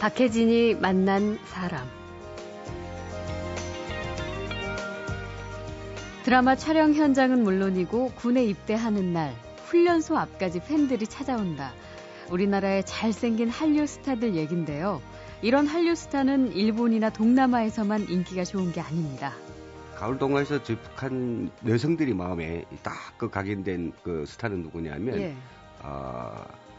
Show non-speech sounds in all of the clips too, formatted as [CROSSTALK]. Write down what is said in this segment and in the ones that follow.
박혜진이 만난 사람. 드라마 촬영 현장은 물론이고 군에 입대하는 날 훈련소 앞까지 팬들이 찾아온다. 우리나라의 잘생긴 한류 스타들 얘긴데요. 이런 한류 스타는 일본이나 동남아에서만 인기가 좋은 게 아닙니다. 가을 동화에서 저 북한 여성들이 마음에 딱 그 각인된 그 스타는 누구냐면 예. 어,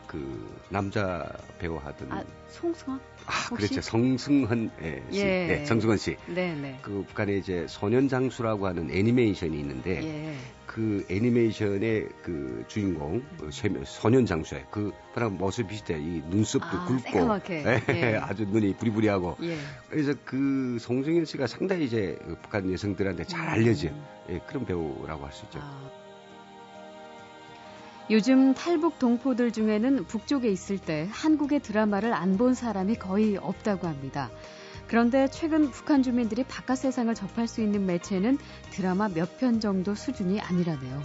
그 남자 배우 하던 아, 송승헌? 아, 그렇죠. 성승헌 예, 씨. 예. 네, 성승헌 씨. 네, 네. 그 북한에 이제 소년 장수라고 하는 애니메이션이 있는데 예. 그 애니메이션의 그 주인공 그 소년 장수에 그 사람 모습 비슷해. 이 눈썹도 아, 굵고 예, 예. [LAUGHS] 아주 눈이 부리부리하고. 예. 그래서 그 송승헌 씨가 상당히 이제 그 북한 여성들한테 잘 알려진 음. 예, 그런 배우라고 할 수 있죠. 아. 요즘 탈북 동포들 중에는 북쪽에 있을 때 한국의 드라마를 안 본 사람이 거의 없다고 합니다. 그런데 최근 북한 주민들이 바깥 세상을 접할 수 있는 매체는 드라마 몇 편 정도 수준이 아니라네요.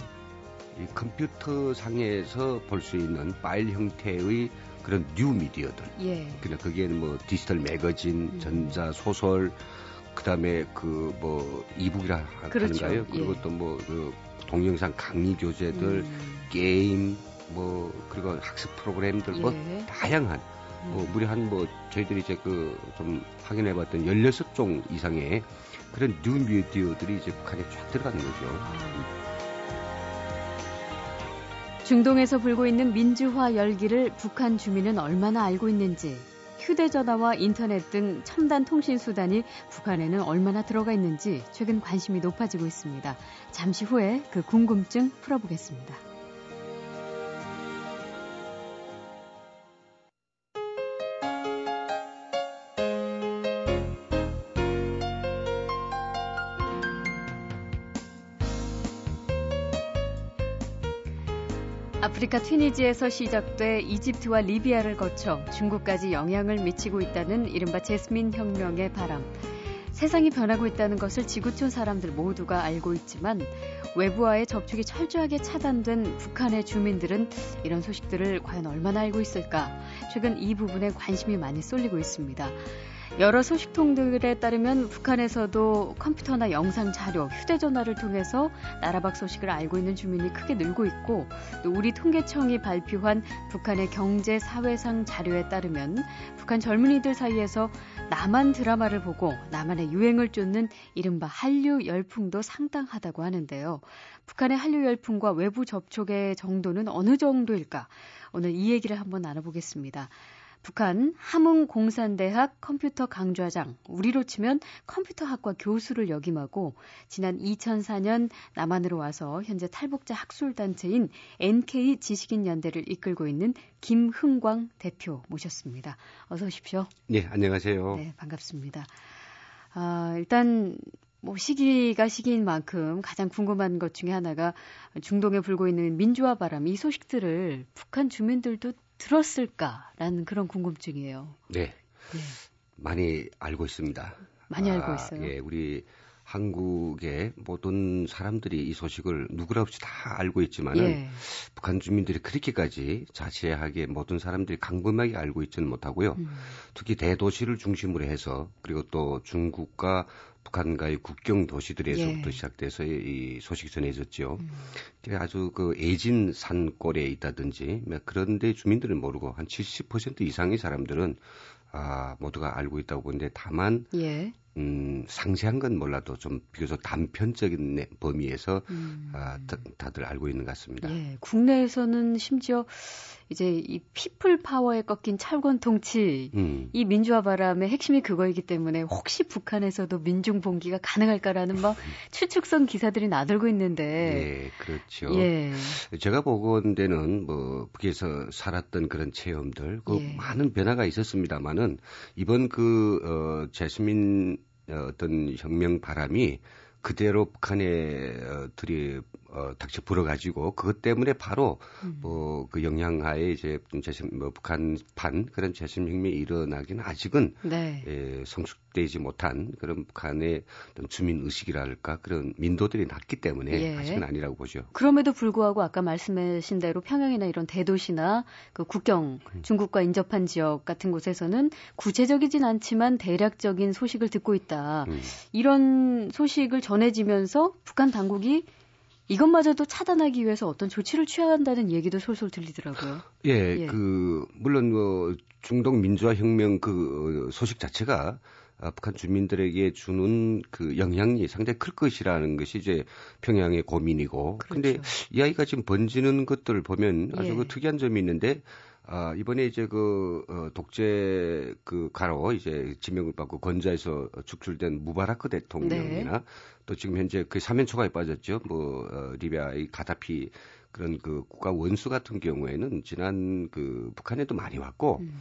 이 컴퓨터 상에서 볼 수 있는 파일 형태의 그런 뉴 미디어들. 예. 그냥 거기에는 뭐 디지털 매거진, 음. 전자 소설, 그다음에 그 뭐 e-book이라 그렇죠. 하는가요? 그리고 예. 또 뭐 그 동영상 강의 교재들, 음. 게임, 뭐 그리고 학습 프로그램들 뭐 예. 뭐 다양한 뭐 음. 무려 한 뭐 저희들이 이제 그 좀 확인해 봤던 16종 이상의 그런 뉴 미디어들이 이제 북한에 쫙 들어가는 거죠. 아. 중동에서 불고 있는 민주화 열기를 북한 주민은 얼마나 알고 있는지 휴대전화와 인터넷 등 첨단 통신 수단이 북한에는 얼마나 들어가 있는지 최근 관심이 높아지고 있습니다. 잠시 후에 그 궁금증 풀어보겠습니다. 아프리카 튀니지에서 시작돼 이집트와 리비아를 거쳐 중국까지 영향을 미치고 있다는 이른바 제스민 혁명의 바람. 세상이 변하고 있다는 것을 지구촌 사람들 모두가 알고 있지만 외부와의 접촉이 철저하게 차단된 북한의 주민들은 이런 소식들을 과연 얼마나 알고 있을까? 최근 이 부분에 관심이 많이 쏠리고 있습니다. 여러 소식통들에 따르면 북한에서도 컴퓨터나 영상 자료, 휴대전화를 통해서 나라 밖 소식을 알고 있는 주민이 크게 늘고 있고 또 우리 통계청이 발표한 북한의 경제 사회상 자료에 따르면 북한 젊은이들 사이에서 남한 드라마를 보고 남한의 유행을 쫓는 이른바 한류 열풍도 상당하다고 하는데요. 북한의 한류 열풍과 외부 접촉의 정도는 어느 정도일까? 오늘 이 얘기를 한번 나눠보겠습니다. 북한 함흥공산대학 컴퓨터 강좌장, 우리로 치면 컴퓨터학과 교수를 역임하고 지난 2004년 남한으로 와서 현재 탈북자 학술단체인 NK 지식인 연대를 이끌고 있는 김흥광 대표 모셨습니다. 어서 오십시오. 네, 안녕하세요. 네, 반갑습니다. 아, 일단 뭐 시기가 시기인 만큼 가장 궁금한 것 중에 하나가 중동에 불고 있는 민주화 바람 이 소식들을 북한 주민들도 들었을까라는 그런 궁금증이에요. 네. 네. 많이 알고 있습니다. 많이 아, 알고 있어요. 예, 우리 한국의 모든 사람들이 이 소식을 누구라 없이 다 알고 있지만은 예. 북한 주민들이 그렇게까지 자세하게 모든 사람들이 강범하게 알고 있지는 못하고요. 음. 특히 대도시를 중심으로 해서 그리고 또 중국과 북한과의 국경 도시들에서부터 예. 시작돼서 이 소식이 전해졌죠. 음. 아주 그 애진 산골에 있다든지 뭐 그런데 주민들은 모르고 한 70% 이상의 사람들은 아, 모두가 알고 있다고 보는데 다만 예. 음, 상세한 건 몰라도 좀 비교적 단편적인 범위에서 음. 아, 다, 들 알고 있는 것 같습니다. 예, 국내에서는 심지어 이제 이 피플 파워에 꺾인 철권 통치 음. 이 민주화 바람의 핵심이 그거이기 때문에 혹시 북한에서도 민중 봉기가 가능할까라는 막 [LAUGHS] 추측성 기사들이 나돌고 있는데 예, 그렇죠. 예. 제가 보건대는 뭐 북에서 살았던 그런 체험들 그 예. 많은 변화가 있었습니다만은 이번 그 어, 제스민 어, 어떤 혁명 바람이 그대로 북한에 어, 들이 어, 닥쳐 불어가지고 그것 때문에 바로 음. 뭐그 영향하에 이제 재심 뭐 북한판 그런 재심 혁명이 일어나기는 아직은 네. 예, 성숙되지 못한 그런 북한의 어떤 주민 의식이랄까 그런 민도들이 낮기 때문에 예. 아직은 아니라고 보죠. 그럼에도 불구하고 아까 말씀하신 대로 평양이나 이런 대도시나 그 국경 음. 중국과 인접한 지역 같은 곳에서는 구체적이진 않지만 대략적인 소식을 듣고 있다. 음. 이런 소식을 전해지면서 북한 당국이 이것마저도 차단하기 위해서 어떤 조치를 취한다는 얘기도 솔솔 들리더라고요. 예, 예. 그 물론 뭐 중동 민주화 혁명 그 소식 자체가 아, 북한 주민들에게 주는 그 영향이 상당히 클 것이라는 것이 이제 평양의 고민이고. 그렇죠. 근데 이 아이가 지금 번지는 것들을 보면 아주 예. 그 특이한 점이 있는데 아, 이번에 이제 그, 어, 독재 그 가로 이제 지명을 받고 건자에서 축출된 무바라크 대통령이나 네. 또 지금 현재 그 사면 초과에 빠졌죠. 뭐, 어, 리비아의 가다피 그런 그 국가 원수 같은 경우에는 지난 그 북한에도 많이 왔고 음.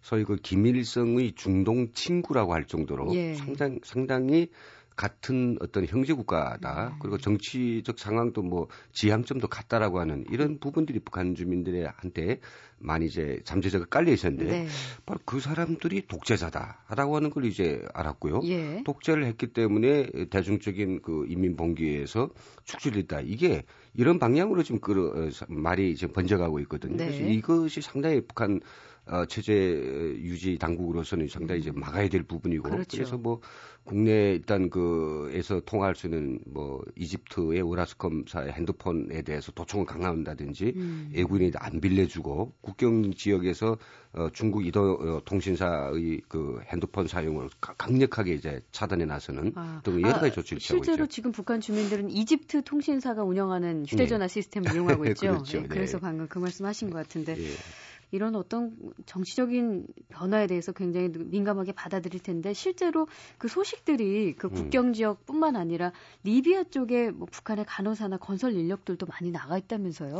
소위 그 김일성의 중동 친구라고 할 정도로 예. 상당, 상당히 같은 어떤 형제 국가다. 음. 그리고 정치적 상황도 뭐 지향점도 같다라고 하는 이런 부분들이 북한 주민들한테 많이 이제 잠재적으로 깔려 있었는데 네. 바로 그 사람들이 독재자다라고 하는 걸 이제 알았고요. 예. 독재를 했기 때문에 대중적인 그 인민 봉기에서 축출했다. 이게 이런 방향으로 지금 그 어, 말이 지금 번져가고 있거든요. 네. 그래서 이것이 상당히 북한 어, 체제 유지 당국으로서는 상당히 이제 막아야 될 부분이고 그렇죠. 그래서 뭐 국내 일단 그에서 통화할 수 있는 뭐 이집트의 오라스컴사의 핸드폰에 대해서 도청을 강화한다든지 음. 외국인이 안 빌려주고 국경 지역에서 어, 중국 이도 어, 통신사의 그 핸드폰 사용을 강력하게 이제 차단해 나서는 아. 등 여러 가지 아, 조치를 취하고 있죠. 실제로 지금 북한 주민들은 이집트 통신사가 운영하는 휴대전화 네. 시스템을 이용하고 [LAUGHS] 있죠. 그렇죠. 네, 그래서 네. 방금 그 말씀하신 것 같은데. 예. 이런 어떤 정치적인 변화에 대해서 굉장히 민감하게 받아들일 텐데 실제로 그 소식들이 그 음. 국경 지역뿐만 아니라 리비아 쪽에 뭐 북한의 간호사나 건설 인력들도 많이 나가 있다면서요.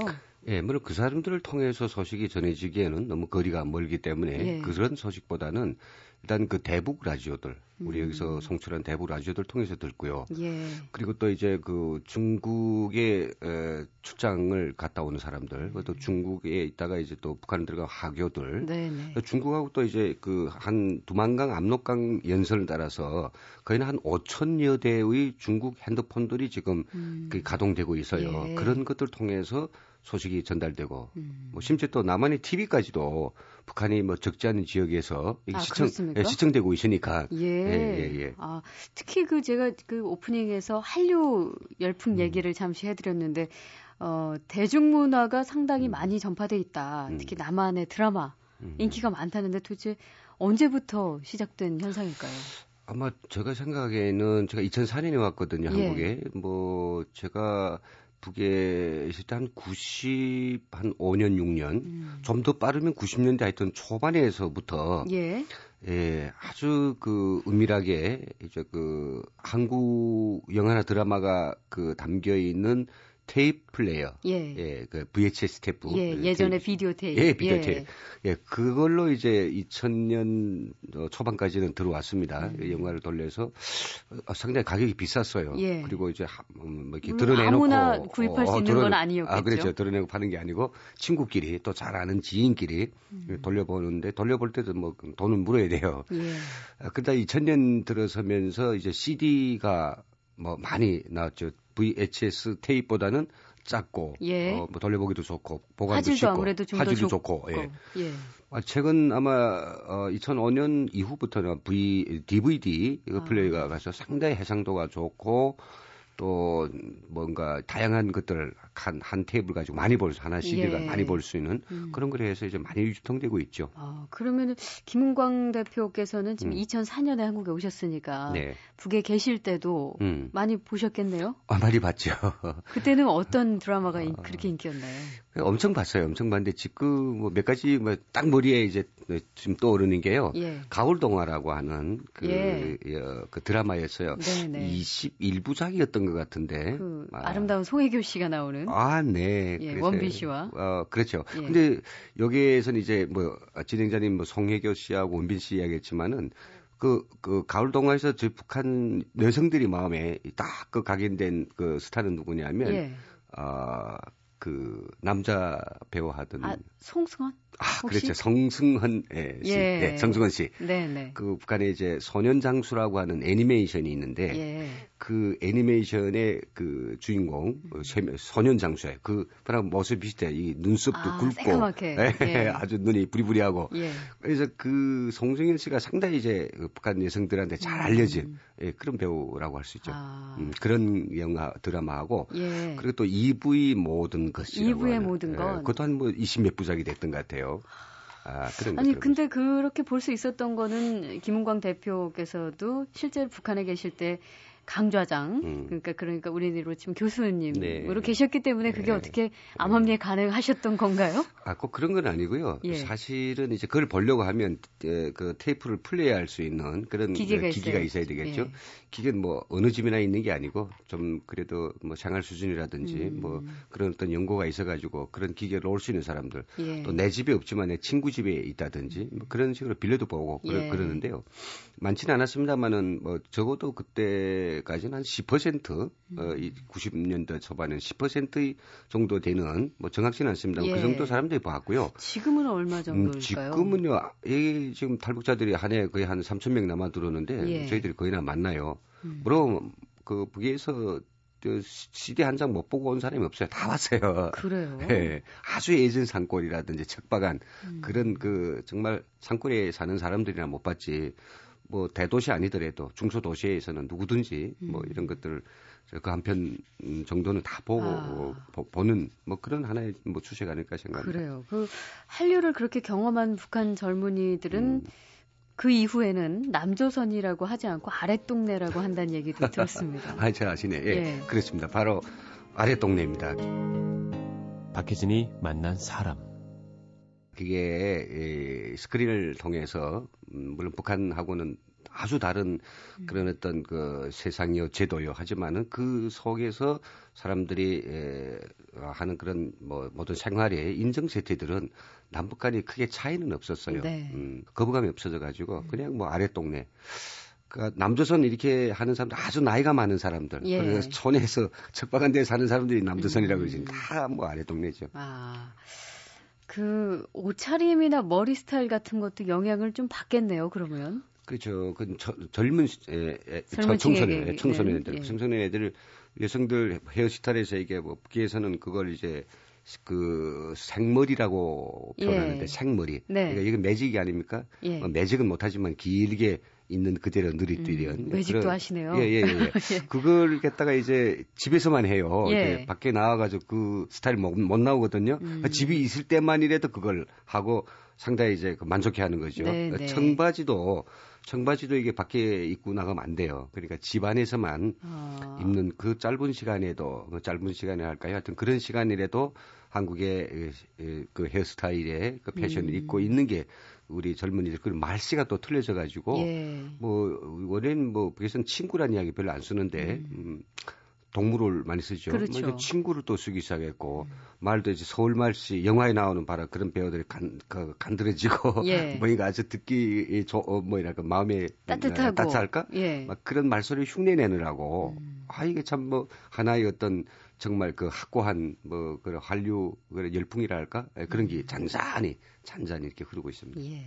예, 물론 그 사람들을 통해서 소식이 전해지기에는 너무 거리가 멀기 때문에 예. 그런 소식보다는 일단 그 대북 라디오들 우리 음. 여기서 송출한 대북 라디오들 통해서 듣고요. 예. 그리고 또 이제 그 중국에 에, 출장을 갔다 오는 사람들, 음. 또 중국에 있다가 이제 또 북한 들어간 하교들, 네네. 중국하고 또 이제 그 한 두만강 압록강 연선을 따라서 거의 한 5천여 대의 중국 핸드폰들이 지금 음. 그 가동되고 있어요. 예. 그런 것들 통해서 소식이 전달되고 음. 뭐 심지어 또 남한의 TV까지도 북한이 뭐 적지 않은 지역에서 아, 시청 예, 시청되고 있으니까 예. 예, 예, 예. 아, 특히 그 제가 그 오프닝에서 한류 열풍 음. 얘기를 잠시 해드렸는데 어, 대중문화가 상당히 음. 많이 전파돼 있다. 음. 특히 남한의 드라마 음. 인기가 많다는데 도대체 언제부터 시작된 현상일까요? 아마 제가 생각에는 제가 2004년에 왔거든요, 예. 한국에. 뭐 제가 북에 있을 때 한 90, 한 5년, 6년, 음. 좀더 빠르면 90년대 하여튼 초반에서부터, 예. 예, 아주 그 은밀하게, 이제 그 한국 영화나 드라마가 그 담겨 있는 테이프 플레이어. 예. 예, 그 VHS 테이프. 예, 그 예전에 테이프. 비디오 테이프. 예, 비디오 예. 테이프. 예, 그걸로 이제 2000년 초반까지는 들어왔습니다. 음. 영화를 돌려서 어, 상당히 가격이 비쌌어요. 예. 그리고 이제 음, 뭐 이렇게 드러내놓고 아무나 구입할 수 어, 있는 드러, 건 아니었겠죠. 아, 그렇죠. 드러내고 파는 게 아니고 친구끼리 또 잘 아는 지인끼리 음. 돌려보는데 돌려볼 때도 뭐 돈은 물어야 돼요. 예. 아, 그러다 2000년 들어서면서 이제 CD가 뭐 많이 나왔죠. VHS 테이프보다는 작고 예. 어, 뭐 돌려보기도 좋고 보관도 쉽고 아무래도 좀 화질도 좋고, 예. 예. 아, 최근 아마 어, 2005년 이후부터는 V DVD 아. 플레이가 가서 상당히 해상도가 좋고 또 뭔가 다양한 것들을 한, 한 테이블 가지고 많이 볼 수, 하나 CD가 예. 많이 볼 수 있는 음. 그런 거를 해서 이제 많이 유통되고 있죠. 아, 그러면은 김은광 대표께서는 지금 음. 2004년에 한국에 오셨으니까 네. 북에 계실 때도 음. 많이 보셨겠네요? 아, 많이 봤죠. [LAUGHS] 그때는 어떤 드라마가 어... 그렇게 인기였나요? 엄청 봤어요. 엄청 봤는데 지금 뭐 몇 가지 뭐 딱 머리에 이제 지금 떠오르는 게요. 예. 가을 동화라고 하는 그, 예. 어, 그 드라마였어요. 네네. 21부작이었던 것 같은데. 그 아. 름다운 송혜교 씨가 나오는. 아, 네. 예, 원빈 씨와. 어, 그렇죠. 예. 근데 여기에서는 이제 뭐 진행자님 뭐 송혜교 씨하고 원빈 씨 이야기했지만은 그, 그, 가을 동화에서 저희 북한 여성들이 마음에 딱 그 각인된 그 스타는 누구냐면, 예. 어, 그 남자 배우 하던 아, 송승헌? 아, 혹시? 그렇죠. 성승헌 예, 씨. 예. 네, 성승헌 씨. 네, 네. 그 북한에 이제 소년 장수라고 하는 애니메이션이 있는데 예. 그 애니메이션의 그 주인공 음. 소년 장수예요. 그 그랑 모습 비슷해. 이 눈썹도 아, 굵고 예, 예. [LAUGHS] 아주 눈이 부리부리하고. 예. 그래서 그 송승헌 씨가 상당히 이제 그 북한 여성들한테 잘 음. 알려진 예, 그런 배우라고 할 수 있죠. 아. 음, 그런 영화 드라마하고 예. 그리고 또 EV 모든 것이라고 2부의 모든 것. 그것도 한 뭐 20몇 부작이 됐던 것 같아요. 아, 아니 근데 그렇게 볼 수 있었던 거는 김은광 대표께서도 실제로 북한에 계실 때 강좌장 음. 그러니까 그러니까 우리로 지금 교수님으로 네. 계셨기 때문에 그게 네. 어떻게 암암리에 가능하셨던 건가요? 아, 꼭 그런 건 아니고요. 예. 사실은 이제 그걸 보려고 하면 그 테이프를 플레이할 수 있는 그런 기계가, 기기가 있어야 되겠죠. 예. 기계는 뭐 어느 집이나 있는 게 아니고 좀 그래도 뭐 생활 수준이라든지 음. 뭐 그런 어떤 연고가 있어가지고 그런 기계를 올 수 있는 사람들 예. 또내 집에 없지만 내 친구 집에 있다든지 뭐 그런 식으로 빌려도 보고 그러, 예. 그러는데요. 많지는 않았습니다만은 뭐 적어도 그때 까지는 한 10% 음. 어, 이 90년대 초반에 10% 정도 되는 뭐 정확치는 않습니다. 그 예. 그 정도 사람들이 봤고요. 지금은 얼마 정도일까요? 음, 지금은요. 이 지금 탈북자들이 한 해 거의 한 3천 명 남아 들어오는데 예. 저희들이 거의나 만나요. 음. 물론 그 북에서 CD 한장 못 보고 온 사람이 없어요. 다 왔어요. 그래요. [LAUGHS] 예. 아주 예전 산골이라든지 척박한 음. 그런 그 정말 산골에 사는 사람들이나 못 봤지. 뭐 대도시 아니더라도 중소도시에서는 누구든지 뭐 음. 뭐 이런 것들 그 한편 정도는 다 보고 아. 보 는 뭐 그런 하나의 뭐 추세가 아닐까 생각합니다. 그래요. 그 한류를 그렇게 경험한 북한 젊은이들은 음. 그 이후에는 남조선이라고 하지 않고 아랫동네라고 한다는 얘기도 들었습니다. [LAUGHS] 아, 잘 아시네. 예, 예. 그렇습니다. 바로 아랫동네입니다. 박혜진이 만난 사람. 그게 스크린을 통해서 음, 물론 북한하고는 아주 다른 음. 그런 어떤 그 세상이요 제도요 하지만은 그 속에서 사람들이 에, 하는 그런 뭐 모든 생활의 인정 세태들은 남북 간이 크게 차이는 없었어요. 네. 음, 거부감이 없어져 가지고 음. 그냥 뭐 아래 동네 그러니까 남조선 이렇게 하는 사람들 아주 나이가 많은 사람들 예. 그래서 촌에서 [LAUGHS] 척박한 데 사는 사람들이 남조선이라고 그러지 음. 다뭐 아래 동네죠. 아. 그 옷차림이나 머리 스타일 같은 것도 영향을 좀 받겠네요. 그러면. 그렇죠. 그 저, 젊은 에, 에, 청소년, 네. 청소년들, 예. 청소년애들 여성들 헤어스타일에서 이게 뭐 북에서는 그걸 이제 그 생머리라고 표현하는데 예. 생머리. 네. 그러니까 이건 매직이 아닙니까? 예. 뭐 매직은 못하지만 길게 있는 그대로 느리뛰련. 음, 매직도 그런, 하시네요. 예, 예, 예. [LAUGHS] 예. 그걸 갖다가 이제 집에서만 해요. 예. 밖에 나와가지고 그 스타일 못, 못 나오거든요. 음. 집이 있을 때만이라도 그걸 하고 상당히 이제 그 만족해 하는 거죠. 네, 네. 청바지도 청바지도 이게 밖에 입고 나가면 안 돼요. 그러니까 집 안에서만 아. 입는 그 짧은 시간에도 그 짧은 시간에 할까요? 하여튼 그런 시간이라도 한국의 그 헤어스타일의 그 패션을 음. 입고 있는 게 우리 젊은이들 그 말씨가 또 틀려져 가지고 예. 뭐 원래는 뭐 북에서는 친구란 이야기 별로 안 쓰는데 음. 음 동물을 많이 쓰죠. 그렇죠. 뭐 이제 친구를 또 쓰기 시작했고 음. 말도 이제 서울 말씨 영화에 나오는 바로 그런 배우들이 간, 그, 간드러지고 [LAUGHS] 예. [LAUGHS] 뭐이가 아주 듣기 조, 어, 뭐이랄까 마음에 따뜻하고 따뜻할까? 예. 막 그런 말소리 흉내 내느라고 음. 아 이게 참 뭐 하나의 어떤 정말 그 확고한 뭐 그런 한류 그 열풍이라 할까 예, 그런 게 음. 잔잔히 잔잔히 이렇게 흐르고 있습니다. 예.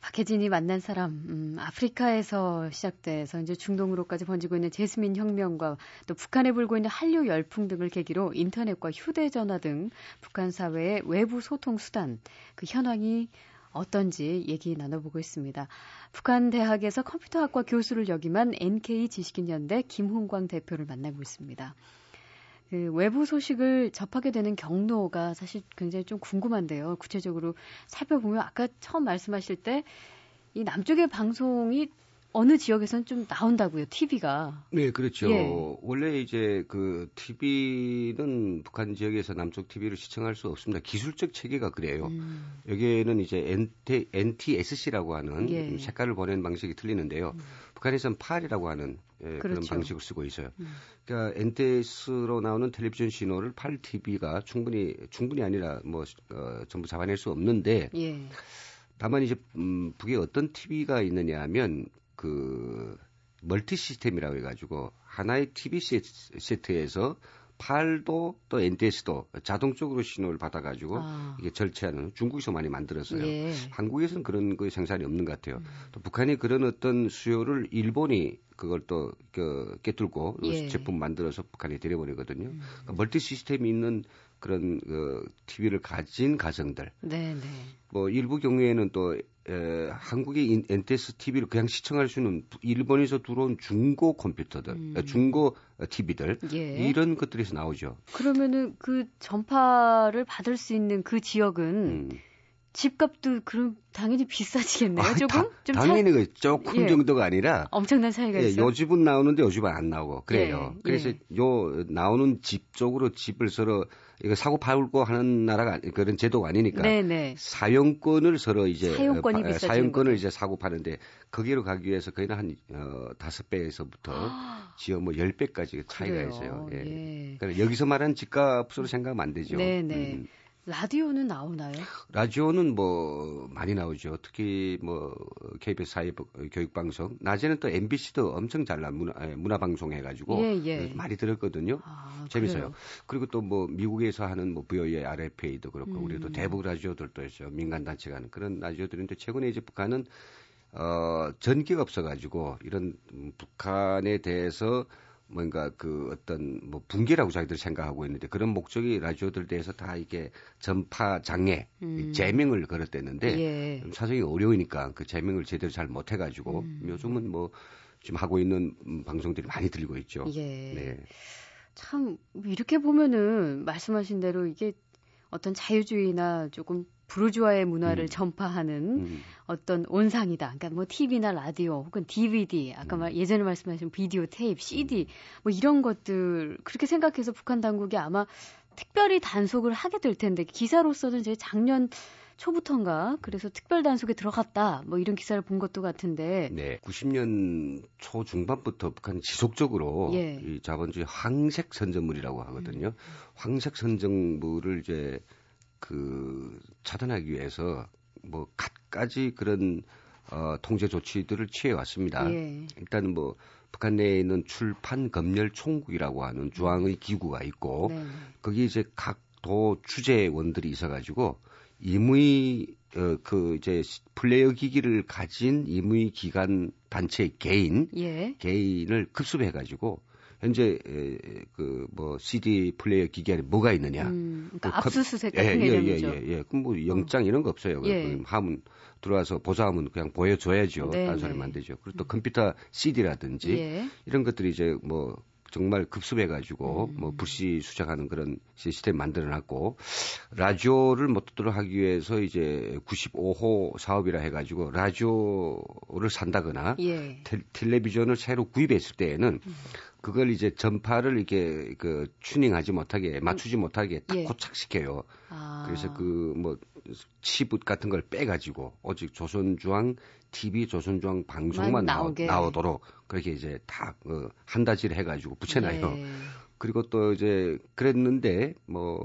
박혜진이 만난 사람, 음, 아프리카에서 시작돼서 이제 중동으로까지 번지고 있는 제스민 혁명과 또 북한에 불고 있는 한류 열풍 등을 계기로 인터넷과 휴대전화 등 북한 사회의 외부 소통 수단, 그 현황이 어떤지 얘기 나눠보고 있습니다. 북한 대학에서 컴퓨터학과 교수를 역임한 NK 지식인연대 김훈광 대표를 만나고 있습니다. 그 외부 소식을 접하게 되는 경로가 사실 굉장히 좀 궁금한데요. 구체적으로 살펴보면 아까 처음 말씀하실 때 이 남쪽의 방송이 어느 지역에서는 좀 나온다고요, TV가. 네, 그렇죠. 예. 원래 이제 그 TV는 북한 지역에서 남쪽 TV를 시청할 수 없습니다. 기술적 체계가 그래요. 음. 여기에는 이제 NT, NTSC라고 하는 예. 색깔을 보내는 방식이 틀리는데요. 음. 북한에서는 팔이라고 하는 예, 그렇죠. 그런 방식을 쓰고 있어요. 음. 그러니까 NTS로 나오는 텔레비전 신호를 팔 TV가 충분히 충분히 아니라 뭐 어, 전부 잡아낼 수 없는데 예. 다만 이제 음, 북에 어떤 TV가 있느냐 하면 그 멀티 시스템이라고 해가지고 하나의 TV 세트에서 팔도 또 NTS도 자동적으로 신호를 받아가지고 아. 이게 절체하는 중국에서 많이 만들었어요. 예. 한국에서는 그런 그 생산이 없는 것 같아요. 음. 또 북한이 그런 어떤 수요를 일본이 그걸 또 그, 깨뚫고 예. 제품 만들어서 북한에 데려보내거든요. 음. 그러니까 멀티 시스템이 있는 그런 그 TV를 가진 가정들. 네, 네. 뭐 일부 경우에는 또 에, 한국의 NTS TV를 그냥 시청할 수 있는 일본에서 들어온 중고 컴퓨터들, 음. 중고 TV들 예. 이런 것들에서 나오죠. 그러면은 그 전파를 받을 수 있는 그 지역은 음. 집값도 그럼 당연히 비싸지겠네요. 아, 조금 다, 좀 당연히 차... 그 조금 예. 정도가 아니라 엄청난 차이가 예, 있어요. 요 집은 나오는데 요 집은 안 나오고 그래요. 예, 그래서 예. 요 나오는 집 쪽으로 집을 서로 이거 사고 팔고 하는 나라가 그런 제도가 아니니까 네네. 네. 사용권을 서로 이제 사용권이 어, 사용권을 거죠. 이제 사고 파는데 거기로 가기 위해서 거의 한 어, 다섯 배에서부터 [GASPS] 지역 뭐열 배까지 차이가 그래요. 있어요. 예. 예. 그러니까 여기서 말하는 집값으로 생각하면 안 되죠. 네네. 음. 라디오는 나오나요? 라디오는 뭐 많이 나오죠. 특히 뭐 KBS 사회 교육 방송 낮에는 또 MBC도 엄청 잘나 문화 문화 방송 해가지고 예, 예. 많이 들었거든요. 아, 재밌어요. 그래요? 그리고 또 뭐 미국에서 하는 뭐 VOE, RFA도 그렇고 음. 우리도 대북 라디오들도 있죠. 민간 단체가 하는 그런 라디오들인데 최근에 이제 북한은 어 전기가 없어가지고 이런 북한에 대해서 뭔가 그 어떤 뭐 붕괴라고 자기들 생각하고 있는데 그런 목적이 라디오들 대해서 다 이게 전파 장애, 음. 제명을 걸었댔는데 예. 사정이 어려우니까 그 제명을 제대로 잘 못해가지고 음. 요즘은 뭐 지금 하고 있는 방송들이 많이 들리고 있죠. 예. 네. 참 이렇게 보면은 말씀하신 대로 이게 어떤 자유주의나 조금 부르주아의 문화를 음. 전파하는 음. 어떤 온상이다. 그러니까 뭐 TV나 라디오 혹은 DVD, 아까 음. 말, 예전에 말씀하신 비디오 테이프, CD 뭐 이런 것들 그렇게 생각해서 북한 당국이 아마 특별히 단속을 하게 될 텐데 기사로서는 제 작년 초부터인가 그래서 특별 단속에 들어갔다 뭐 이런 기사를 본 것도 같은데 네 90년 초 중반부터 북한 지속적으로 예. 이 자본주의 황색 선전물이라고 하거든요 음. 황색 선전물을 이제 그 차단하기 위해서 뭐 갖가지 그런 어, 통제 조치들을 취해 왔습니다. 예. 일단은 뭐 북한 내에 있는 출판 검열 총국이라고 하는 중앙의 기구가 있고 네. 거기 이제 각 도 주재원들이 있어가지고 임의 어, 그 이제 플레이어 기기를 가진 임의 기관 단체 개인 예. 개인을 급습해가지고 현재 그뭐 CD 플레이어 기기 안에 뭐가 있느냐. 음, 그러니까 그 압수수색 같은 예, 개념이죠. 예, 예, 예. 그럼 뭐 영장 어. 이런 거 없어요. 예. 하면 들어와서 보조하면 그냥 보여줘야죠. 네, 딴소리만 안 네. 되죠. 그리고 또 음. 컴퓨터 CD라든지 예. 이런 것들이 이제 뭐 정말 급습해가지고 음. 뭐 불시 수작하는 그런 시스템 만들어놨고 라디오를 못 듣도록 하기 위해서 이제 95호 사업이라 해가지고 라디오를 산다거나 예. 텔, 텔레비전을 새로 구입했을 때에는 음. 그걸 이제 전파를 이렇게 그 튜닝하지 못하게 맞추지 못하게 딱 예. 고착시켜요. 아. 그래서 그 뭐 치붓 같은 걸 빼가지고 오직 조선중앙 TV 조선중앙 방송만 나오, 나오도록 그렇게 이제 다 어, 한다질 해가지고 붙여놔요. 예. 그리고 또 이제 그랬는데 뭐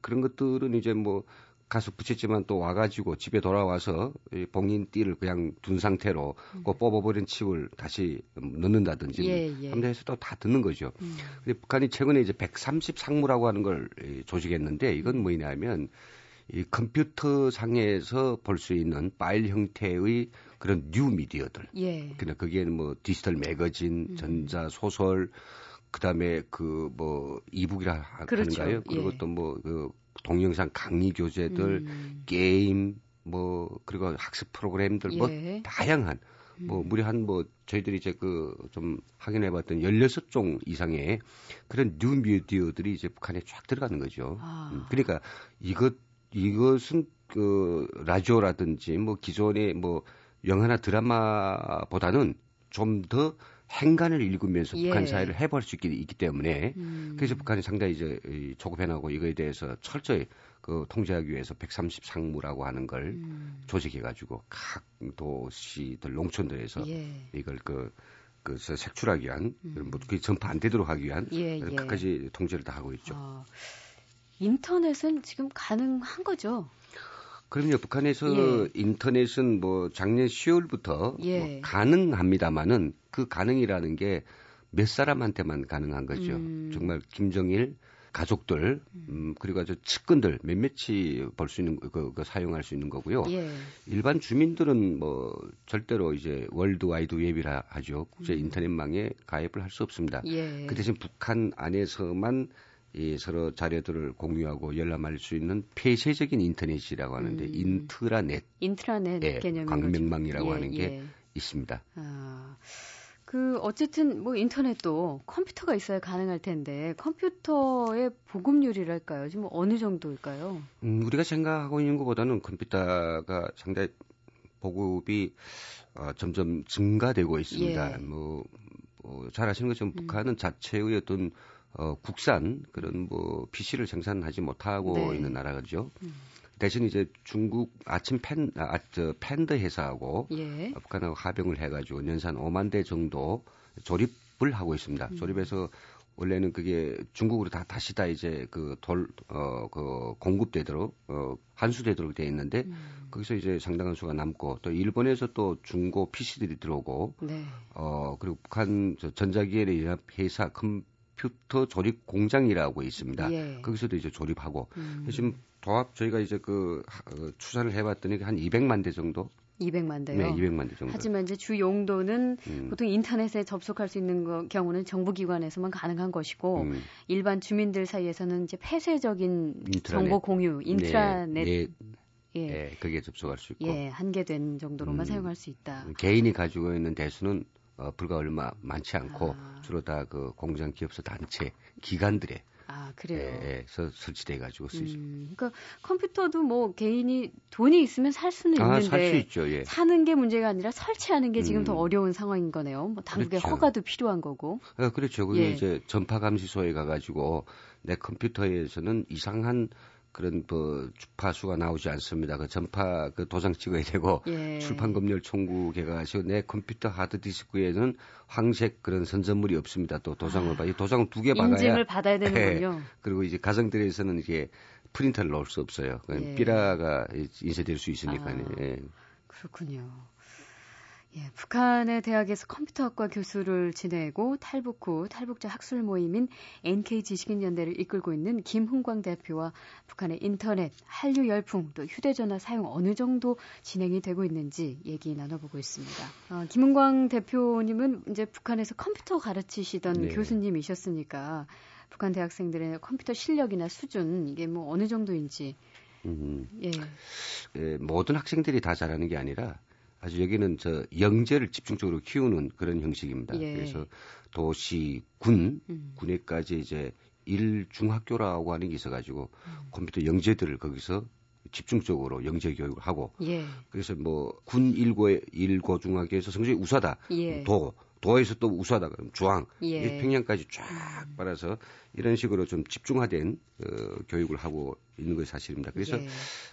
그런 것들은 이제 뭐 가서 붙였지만 또 와가지고 집에 돌아와서 이 봉인 띠를 그냥 둔 상태로 음. 그 뽑아버린 칩을 다시 넣는다든지 예, 예. 함대에서 또 다 듣는 거죠. 음. 근데 북한이 최근에 이제 130 상무라고 하는 걸 조직했는데 이건 뭐냐면 이 컴퓨터 상에서 볼 수 있는 파일 형태의 그런 뉴 미디어들. 예. 그냥 거기에는 뭐 디지털 매거진, 음. 전자 소설, 그다음에 그 뭐 e-book이라 그렇죠. 하는가요? 그리고 예. 또 뭐 그 동영상 강의 교재들, 음. 게임, 뭐 그리고 학습 프로그램들 뭐 예. 뭐 다양한 뭐 음. 무려 한 뭐 저희들이 이제 그 좀 확인해 봤던 16종 이상의 그런 뉴 미디어들이 이제 북한에 쫙 들어가는 거죠. 아. 음, 그러니까 이것 이것은 그 라디오라든지 뭐 기존의 뭐 영화나 드라마보다는 좀 더 행간을 읽으면서 예. 북한 사회를 해볼 수 있기, 있기 때문에 음. 그래서 북한이 상당히 이제 조급해나고 이거에 대해서 철저히 그 통제하기 위해서 130 상무라고 하는 걸 음. 조직해가지고 각 도시들 농촌들에서 예. 이걸 그 그래서 색출하기 위한 음. 뭐 그게 전파 안 되도록 하기 위한 예, 예. 각가지 통제를 다 하고 있죠. 어, 인터넷은 지금 가능한 거죠? 그럼요. 북한에서 예. 인터넷은 뭐 작년 10월부터 예. 뭐 가능합니다만은 그 가능이라는 게 몇 사람한테만 가능한 거죠. 음. 정말 김정일 가족들 음, 그리고 아주 측근들 몇몇이 볼 수 있는 그, 그 사용할 수 있는 거고요. 예. 일반 주민들은 뭐 절대로 이제 월드 와이드 웹이라 하죠. 국제 음. 인터넷망에 가입을 할 수 없습니다. 예. 그 대신 북한 안에서만 이 서로 자료들을 공유하고 열람할 수 있는 폐쇄적인 인터넷이라고 하는데 음. 인트라넷, 인트라넷 예, 개념 광명망이라고 예, 하는 게 예. 있습니다. 아. 그 어쨌든 뭐 인터넷도 컴퓨터가 있어야 가능할 텐데 컴퓨터의 보급률이랄까요? 지금 어느 정도일까요? 음, 우리가 생각하고 있는 것보다는 컴퓨터가 상당히 보급이 어, 점점 증가되고 있습니다. 예. 뭐, 뭐 잘 아시는 것처럼 음. 북한은 자체의 어떤 어, 국산 그런 뭐 PC를 생산하지 못하고 네. 있는 나라죠. 음. 대신 이제 중국 아침 팬, 아, 저 팬더 회사하고 예. 북한하고 합병을 해가지고 연산 5만 대 정도 조립을 하고 있습니다. 음. 조립해서 원래는 그게 중국으로 다 다시 다 이제 그 돌, 어, 그 공급되도록, 어, 환수되도록 돼 있는데, 음. 거기서 이제 상당한 수가 남고, 또 일본에서 또 중고 PC들이 들어오고, 네. 어, 그리고 북한 전자기계 연합 회사 컴 퓨터 조립 공장이라고 있습니다. 예. 거기서도 이제 조립하고, 음. 지금 도합 저희가 이제 그 어, 추산을 해봤더니 한 200만 대 정도 200만 대요. 네, 200만 대 정도. 하지만 이제 주 용도는 음. 보통 인터넷에 접속할 수 있는 거, 경우는 정부기관에서만 가능한 것이고 음. 일반 주민들 사이에서는 이제 폐쇄적인 인트라넷. 정보 공유 인트라넷 네, 네. 예. 예, 그게 접속할 수 있고 예, 한계된 정도로만 음. 사용할 수 있다. 개인이 가지고 있는 대수는 어, 불과 얼마 많지 않고 아. 주로 다 그 공장 기업소 단체 기관들의 아, 그래요. 예, 예, 서, 설치돼 가지고 쓰죠. 음, 그러니까 컴퓨터도 뭐 개인이 돈이 있으면 살 수는 아, 있는데 살 수 있죠. 예. 사는 게 문제가 아니라 설치하는 게 지금 음. 더 어려운 상황인 거네요. 뭐 당국의 그렇죠. 허가도 필요한 거고. 아, 그렇죠. 그게 예. 이제 전파 감시소에 가 가지고 내 컴퓨터에서는 이상한 그런 뭐 주파수가 나오지 않습니다. 그 전파 그 도장 찍어야 되고 예. 출판 검열 청구에 가서 내 컴퓨터 하드 디스크에는 황색 그런 선전물이 없습니다. 또 도장을 아. 봐. 이 도장을 두개 박아야 인증을 받아야 [LAUGHS] 되는군요. 예. 그리고 이제 가정들에서는 이게 프린터를 넣을 수 없어요. 예. 삐라가 인쇄될 수 있으니까요. 아. 예. 그렇군요. 예, 북한의 대학에서 컴퓨터학과 교수를 지내고 탈북 후 탈북자 학술 모임인 NK 지식인연대를 이끌고 있는 김흥광 대표와 북한의 인터넷, 한류 열풍, 또 휴대전화 사용 어느 정도 진행이 되고 있는지 얘기 나눠보고 있습니다. 어, 김흥광 대표님은 이제 북한에서 컴퓨터 가르치시던 네. 교수님이셨으니까 북한 대학생들의 컴퓨터 실력이나 수준 이게 뭐 어느 정도인지 음, 예. 예, 모든 학생들이 다 잘하는 게 아니라 아주 여기는 저 영재를 집중적으로 키우는 그런 형식입니다. 예. 그래서 도시, 군, 음. 군에까지 이제 일중학교라고 하는 게 있어가지고 음. 컴퓨터 영재들을 거기서 집중적으로 영재 교육을 하고 예. 그래서 뭐 군 일고의 일고 중학교에서 성적이 우수하다 예. 도 도에서 또 우수하다 그럼 중앙 예. 평양까지 쫙 빨아서 이런 식으로 좀 집중화된 어, 교육을 하고 있는 것이 사실입니다. 그래서 예.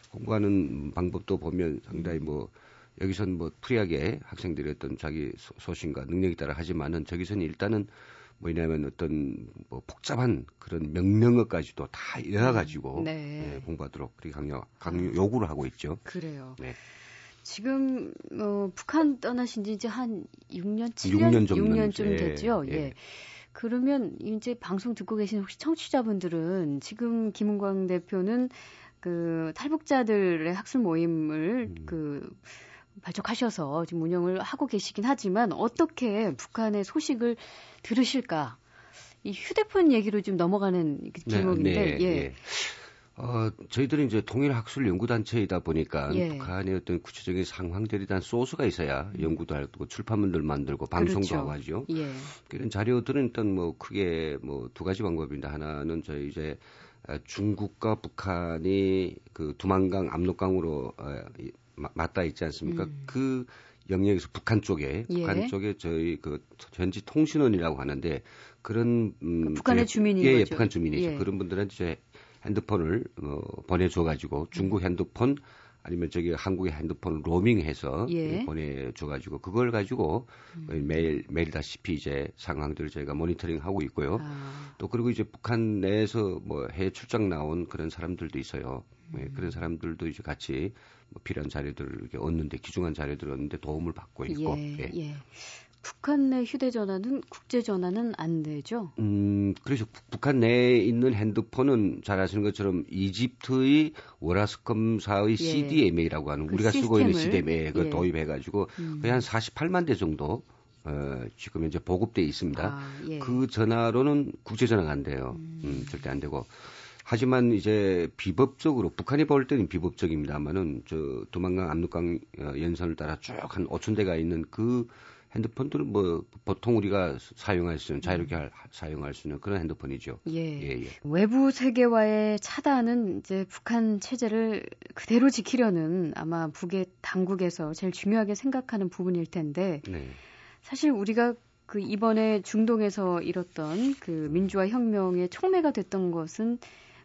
공부하는 방법도 보면 상당히 뭐 여기선 뭐 free하게 학생들이 어떤 자기 소신과 능력에 따라 하지만은 저기서는 일단은 뭐냐면 어떤 뭐 복잡한 그런 명령어까지도 다 외워가지고 음, 네. 네, 공부하도록 그렇게 강요, 강요 요구를 하고 있죠. 그래요. 네. 지금 어, 북한 떠나신 지 이제 한 6년, 7년, 6년 6년쯤 예, 됐죠. 예. 예. 그러면 이제 방송 듣고 계신 혹시 청취자분들은 지금 김은광 대표는 그 탈북자들의 학술 모임을 음. 그 발족하셔서 지금 운영을 하고 계시긴 하지만 어떻게 북한의 소식을 들으실까? 이 휴대폰 얘기로 좀 넘어가는 제목인데, 네, 네, 예. 예. 어, 저희들은 이제 통일학술 연구단체이다 보니까 예. 북한의 어떤 구체적인 상황들에 대한 소스가 있어야 음. 연구도 하고 출판물들 만들고 방송도 그렇죠. 하고 하죠. 예. 그런 자료들은 일단 뭐 크게 뭐 두 가지 방법입니다. 하나는 저희 이제 중국과 북한이 그 두만강 압록강으로 어, 맞닿아 있지 않습니까? 음. 그 영역에서 북한 쪽에 예. 북한 쪽에 저희 그 전지 통신원이라고 하는데 그런 음, 북한의 주민이 예, 예, 북한 주민이죠. 예. 그런 분들한테 이제 핸드폰을 어, 보내줘 가지고 중국 음. 핸드폰 아니면 저기 한국의 핸드폰을 로밍해서 예. 보내줘가지고 그걸 가지고 음. 매일 매일다시피 이제 상황들을 저희가 모니터링 하고 있고요. 아. 또 그리고 이제 북한 내에서 뭐 해외 출장 나온 그런 사람들도 있어요. 예, 음. 그런 사람들도 이제 같이 뭐 필요한 자료들을 이렇게 얻는데 귀중한 자료들을 얻는데 도움을 받고 있고. 예, 예. 예. 북한 내 휴대전화는 국제전화는 안 되죠? 음, 그래서 북한 내에 있는 핸드폰은 잘 아시는 것처럼 이집트의 워라스컴사의 예. CDMA라고 하는 그 우리가 쓰고 있는 CDMA 그 예. 도입해가지고 음. 거의 한 48만 대 정도 어, 지금 이제 보급돼 있습니다. 아, 예. 그 전화로는 국제전화가 안 돼요. 음. 음, 절대 안 되고. 하지만 이제 비법적으로 북한이 볼 때는 비법적입니다만은 저 두만강 압록강 어, 연선을 따라 쭉 한 5천 대가 있는 그 핸드폰들은 뭐 보통 우리가 사용할 수 있는 자유롭게 할, 사용할 수 있는 그런 핸드폰이죠. 예. 예, 예. 외부 세계와의 차단은 이제 북한 체제를 그대로 지키려는 아마 북의 당국에서 제일 중요하게 생각하는 부분일 텐데 네. 사실 우리가 그 이번에 중동에서 일었던 그 민주화 혁명의 촉매가 됐던 것은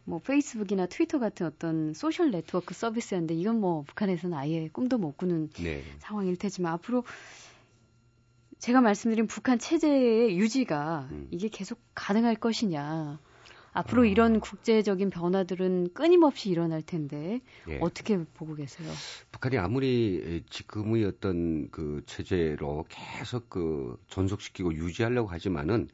뭐 페이스북이나 트위터 같은 어떤 소셜 네트워크 서비스였는데 이건 뭐 북한에서는 아예 꿈도 못 꾸는 네. 상황일 테지만 앞으로 제가 말씀드린 북한 체제의 유지가 음. 이게 계속 가능할 것이냐. 앞으로 어. 이런 국제적인 변화들은 끊임없이 일어날 텐데 예. 어떻게 보고 계세요? 북한이 아무리 지금의 어떤 그 체제로 계속 그 존속시키고 유지하려고 하지만은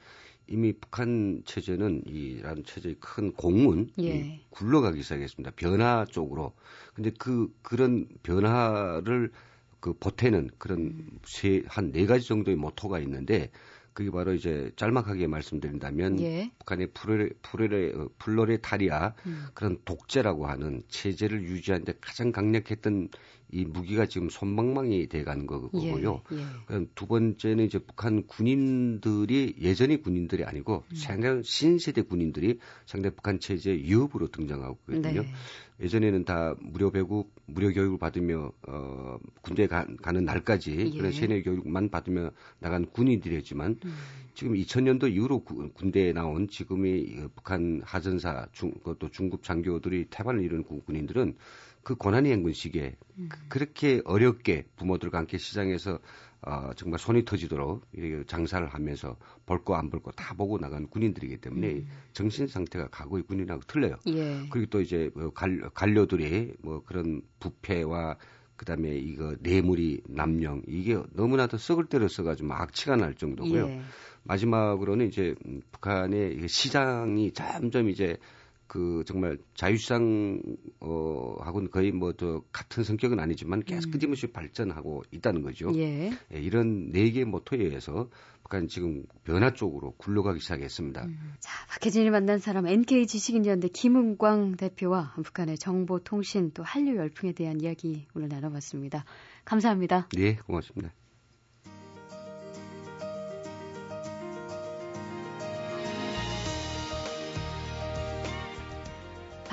이미 북한 체제는 이란 체제의 큰 공은 예. 굴러가기 시작했습니다. 변화 쪽으로. 근데 그 그런 변화를 그 보태는 그런 음. 세한 네 가지 정도의 모토가 있는데 그게 바로 이제 짤막하게 말씀드린다면 예. 북한의 프로레, 프로레, 어, 플로레타리아 음. 그런 독재라고 하는 체제를 유지하는데 가장 강력했던 이 무기가 지금 손방망이 돼가는 거고요. 예. 예. 그럼 두 번째는 이제 북한 군인들이 예전의 군인들이 아니고 음. 상당 신세대 군인들이 상대 북한 체제 위협으로 등장하고 있거든요. 네. 예전에는 다 무료 배국, 무료 교육을 받으며 어 군대 가, 가는 날까지 예. 그런 세뇌 교육만 받으며 나간 군인들이었지만 음. 지금 2000년도 이후로 구, 군대에 나온 지금의 북한 하전사 중 그것도 중급 장교들이 태반을 이룬 군인들은 그 고난의 행군 시기에 음. 그렇게 어렵게 부모들과 함께 시장에서 어, 정말 손이 터지도록 이렇게 장사를 하면서 볼 거 안 볼 거 다 보고 나간 군인들이기 때문에 음. 정신 상태가 과거의 군인하고 틀려요. 예. 그리고 또 이제 뭐 관, 관료들이 뭐 그런 부패와 그다음에 이거 뇌물이 남용 이게 너무나도 썩을 때로 써가지고 악취가 날 정도고요. 예. 마지막으로는 이제 북한의 시장이 점점 이제 그 정말 자유시장 어 하고는 거의 뭐 저 같은 성격은 아니지만 계속 음. 끊임없이 발전하고 있다는 거죠. 예. 예 이런 네 개의 모토에 의해서 북한 지금 변화 쪽으로 굴러가기 시작했습니다. 음. 자, 박혜진이 만난 사람 NK 지식인연대 김은광 대표와 북한의 정보 통신 또 한류 열풍에 대한 이야기 오늘 나눠봤습니다. 감사합니다. 네, 고맙습니다.